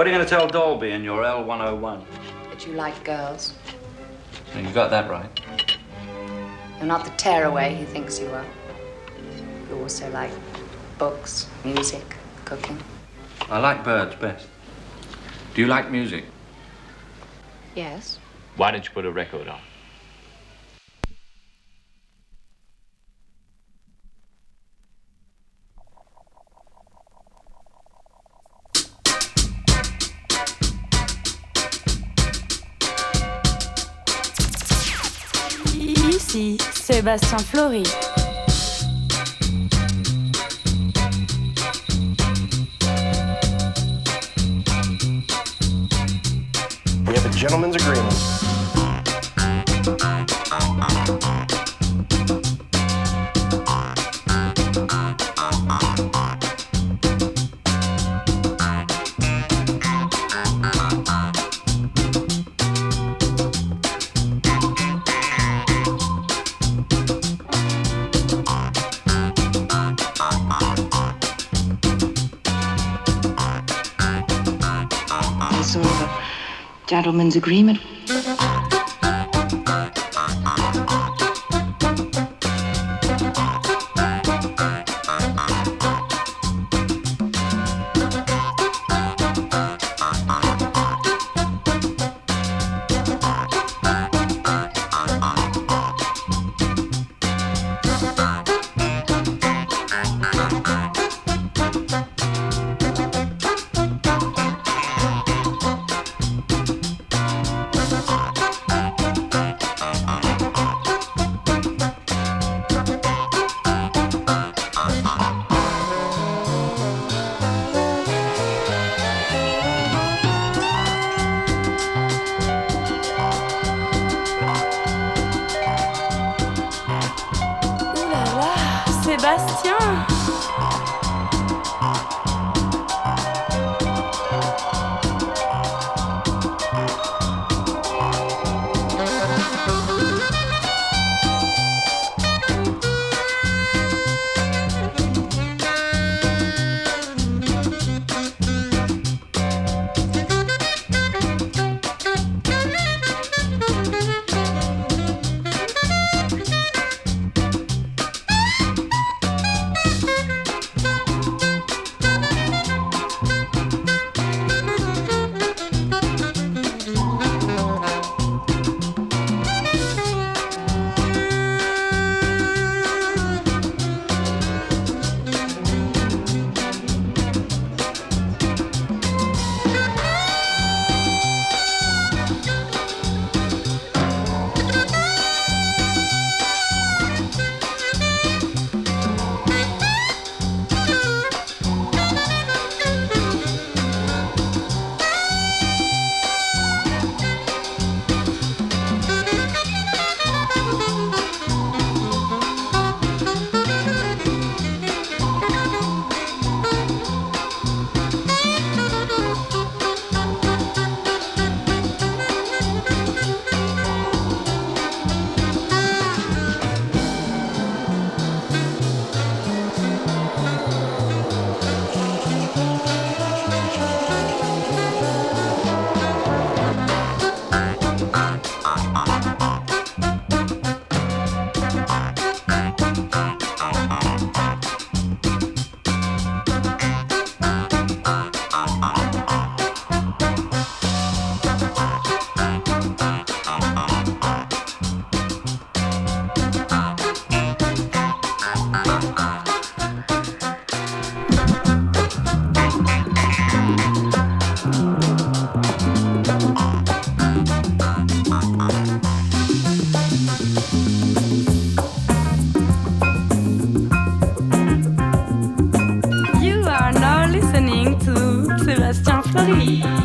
What are you going to tell Dolby in your L101? That you like girls. You got that right. You're not the tearaway he thinks you are. You also like books, music, cooking. I like birds best. Do you like music? Yes. Why didn't you put a record on? Sebastian Floris. We have a gentleman's agreement. Gentleman's agreement. 交给你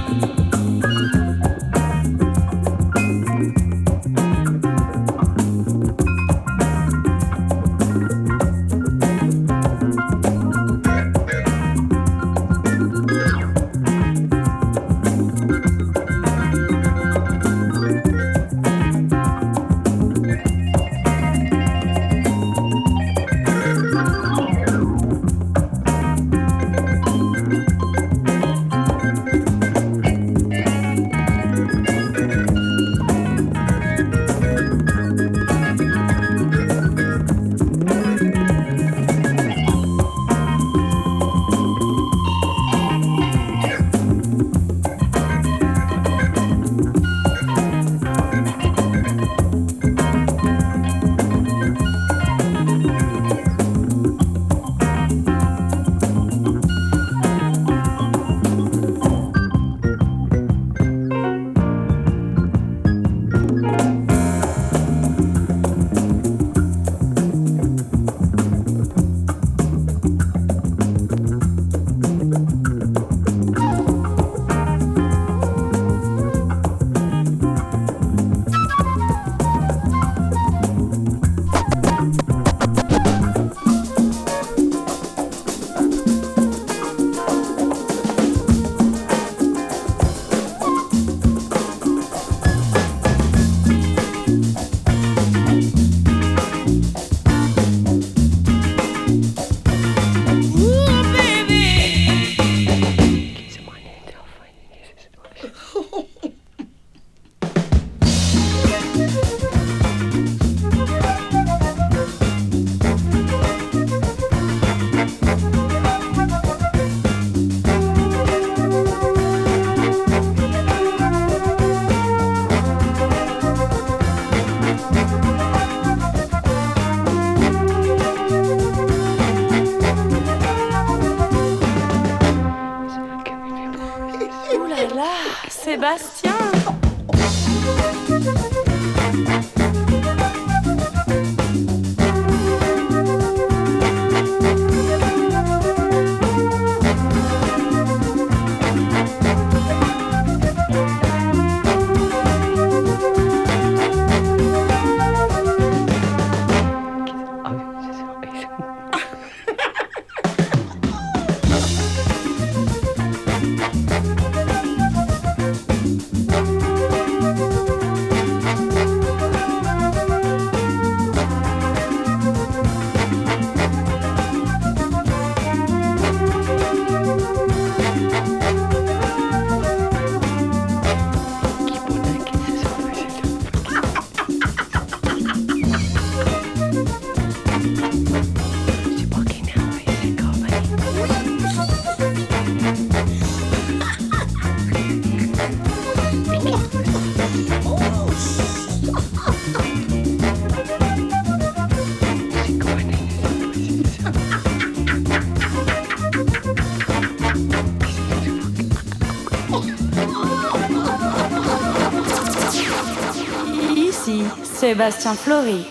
Sebastián Flori.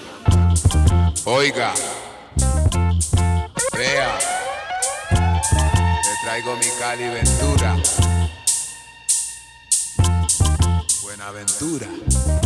Oiga, vea, te traigo mi Cali Ventura. Buenaventura.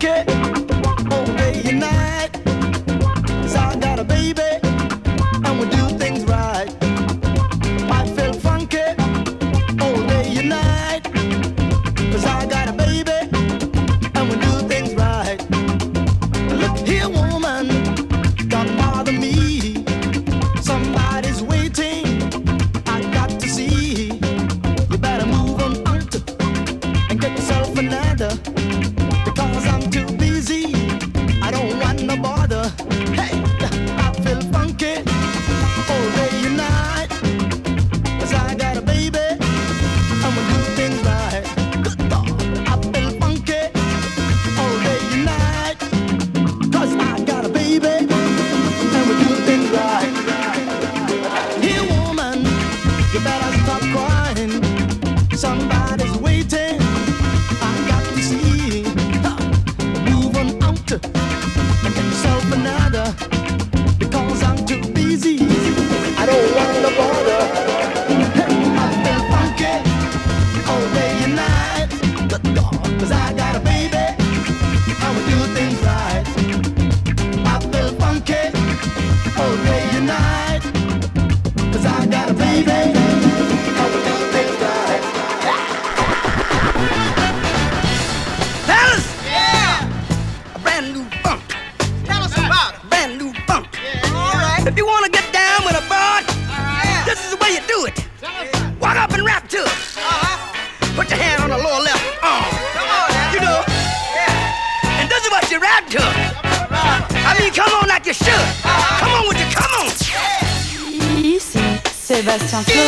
like. Sebastian Floris.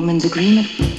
Gentleman's agreement.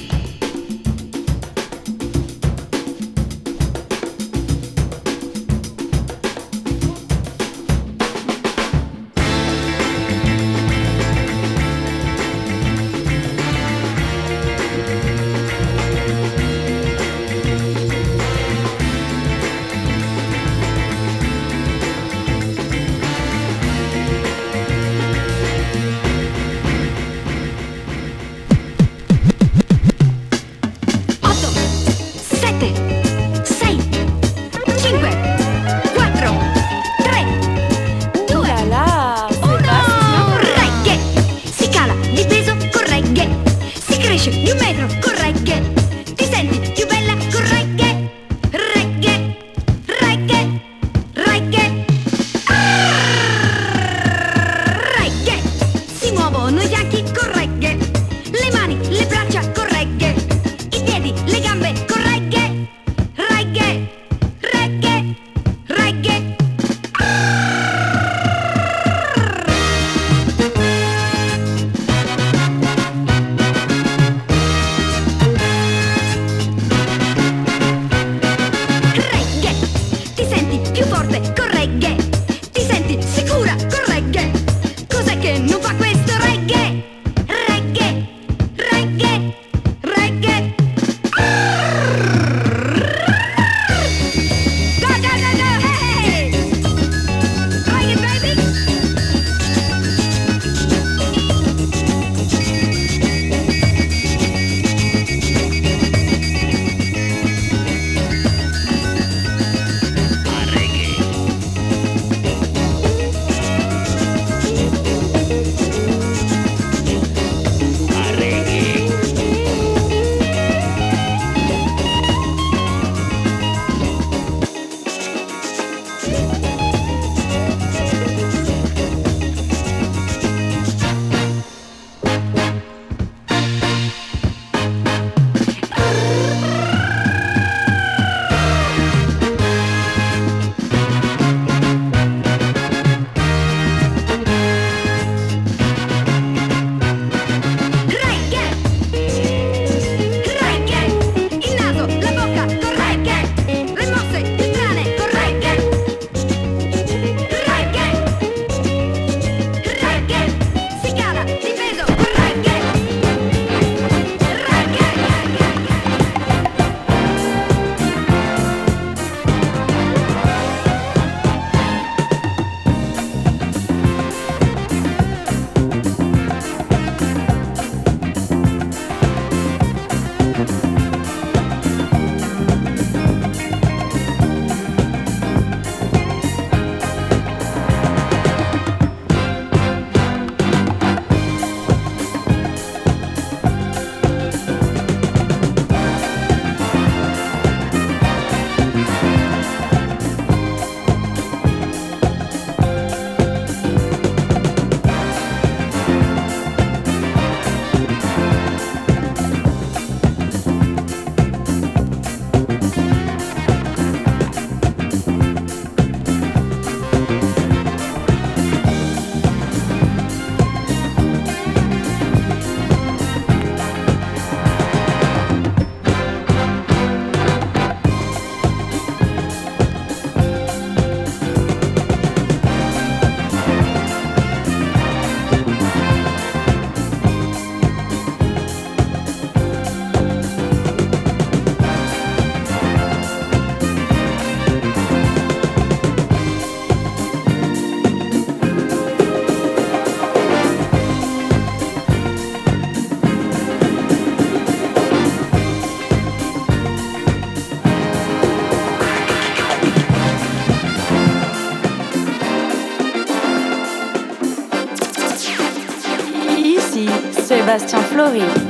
Sebastian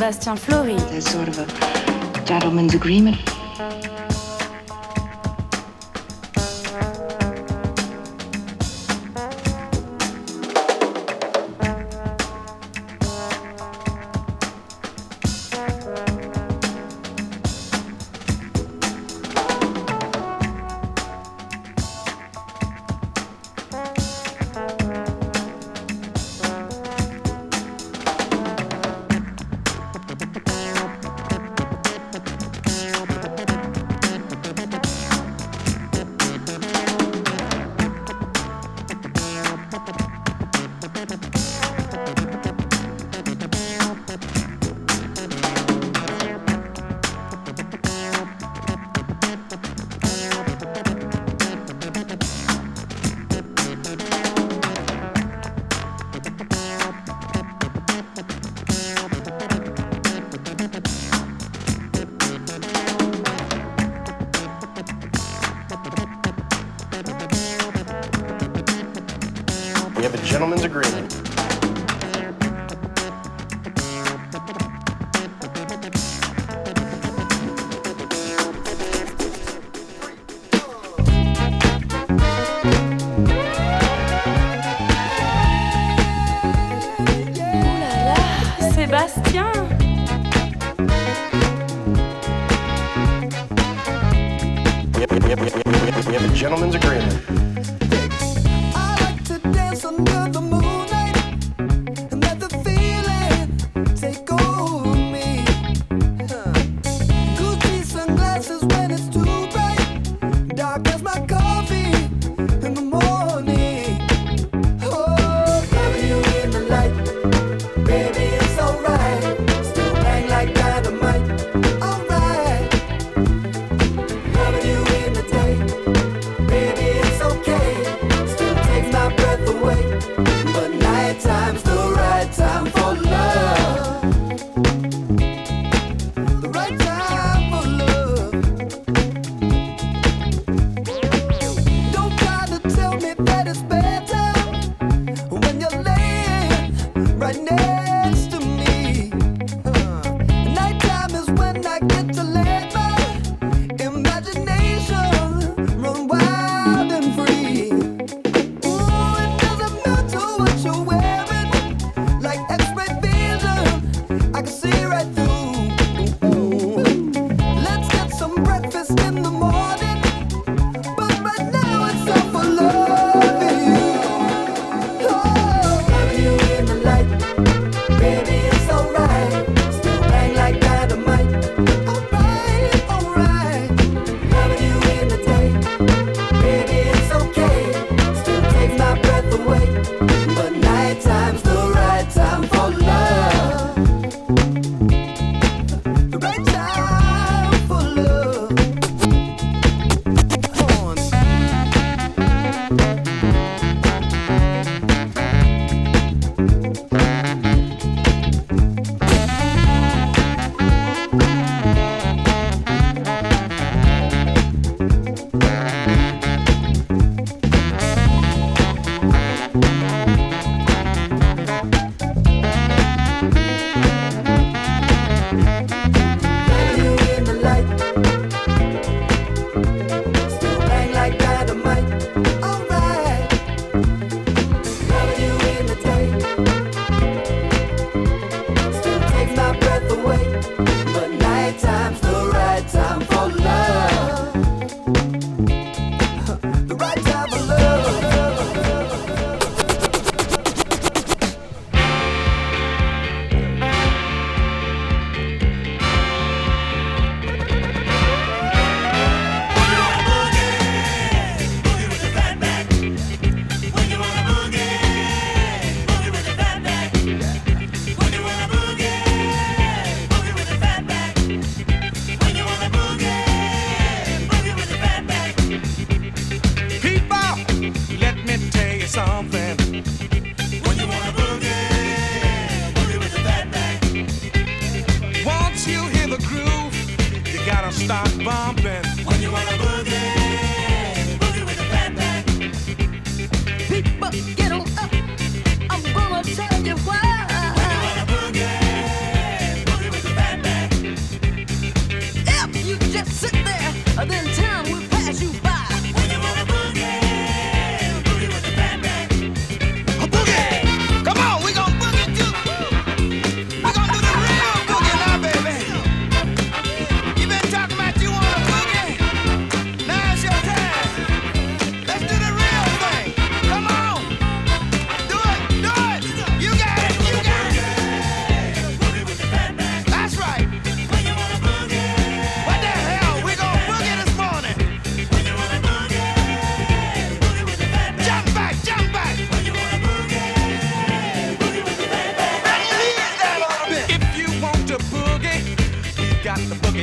Sebastian Floris. There's sort of a gentleman's agreement. We have a gentleman's agreement.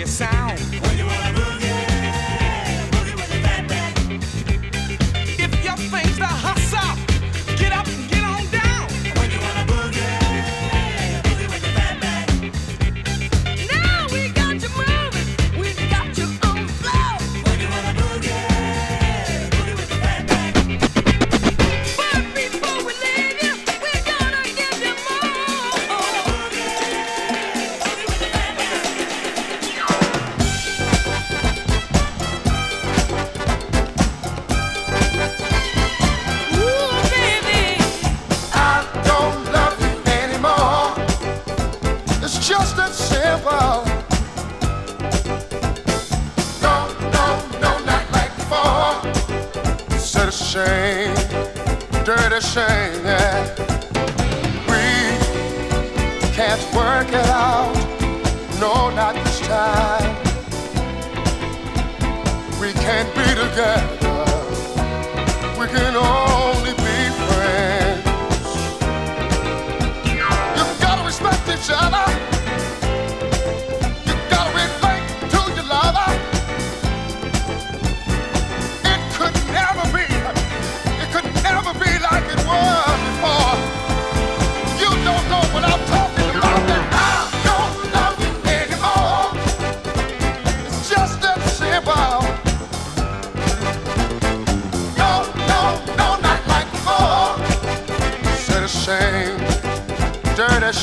Sound.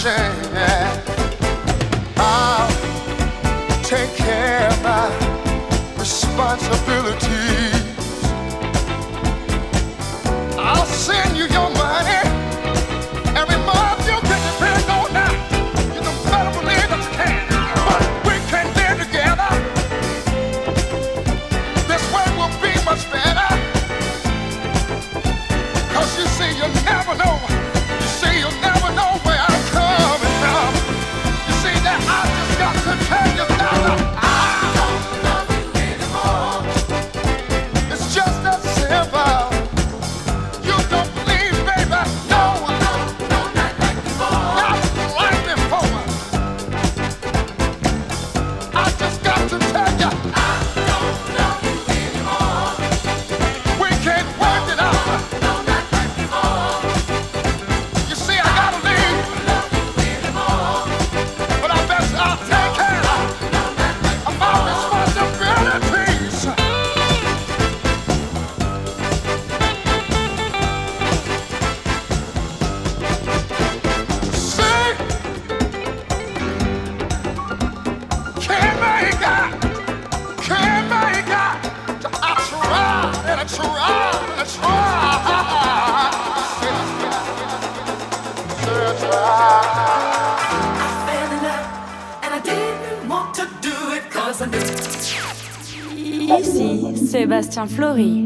Dirty Ici Sébastien Flory.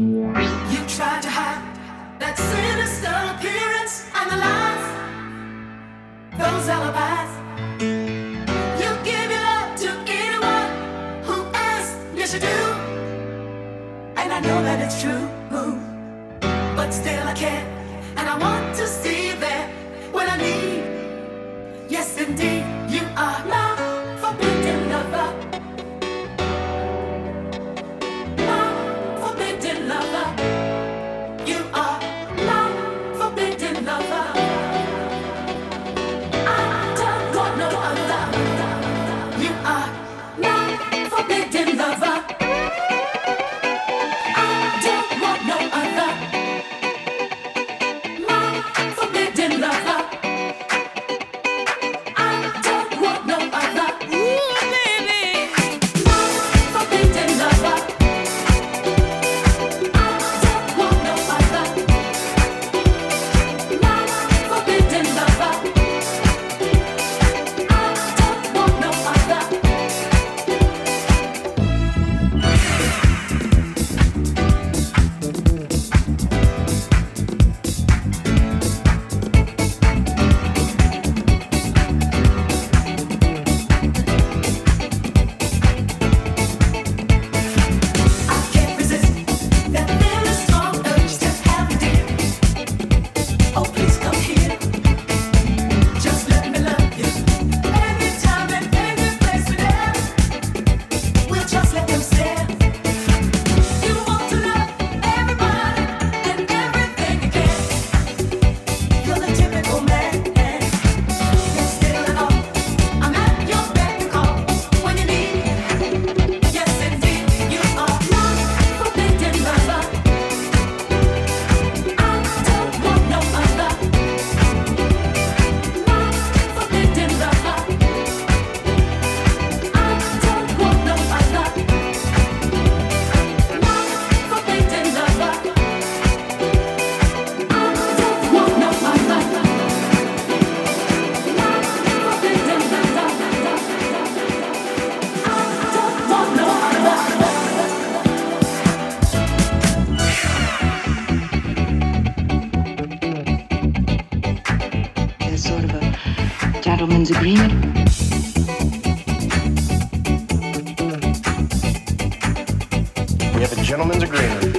Gentleman's agreement.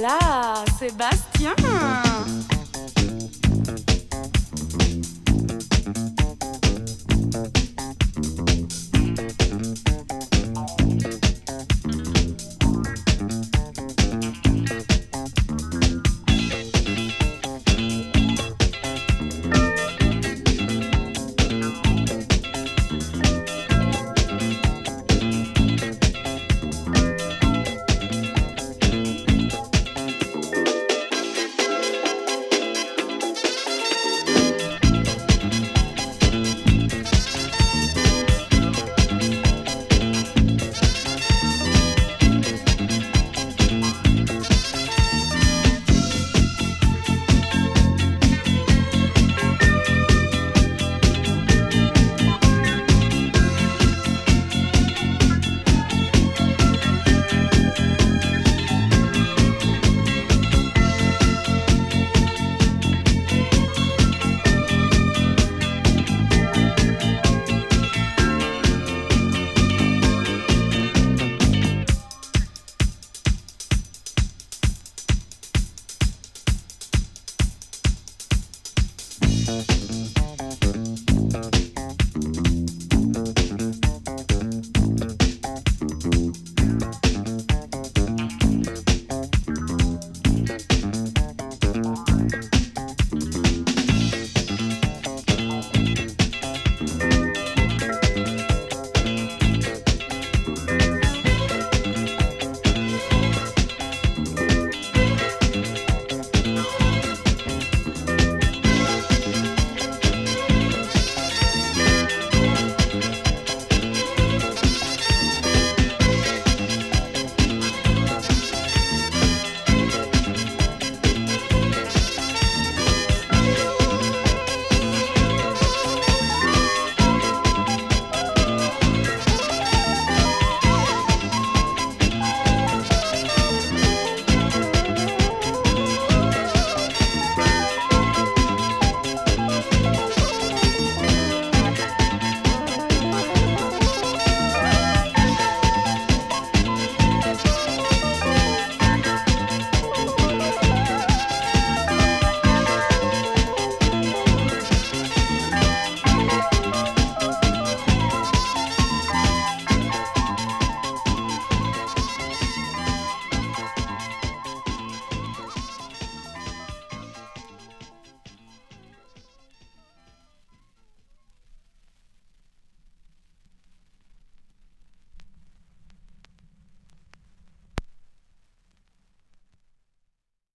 là, Sébastien.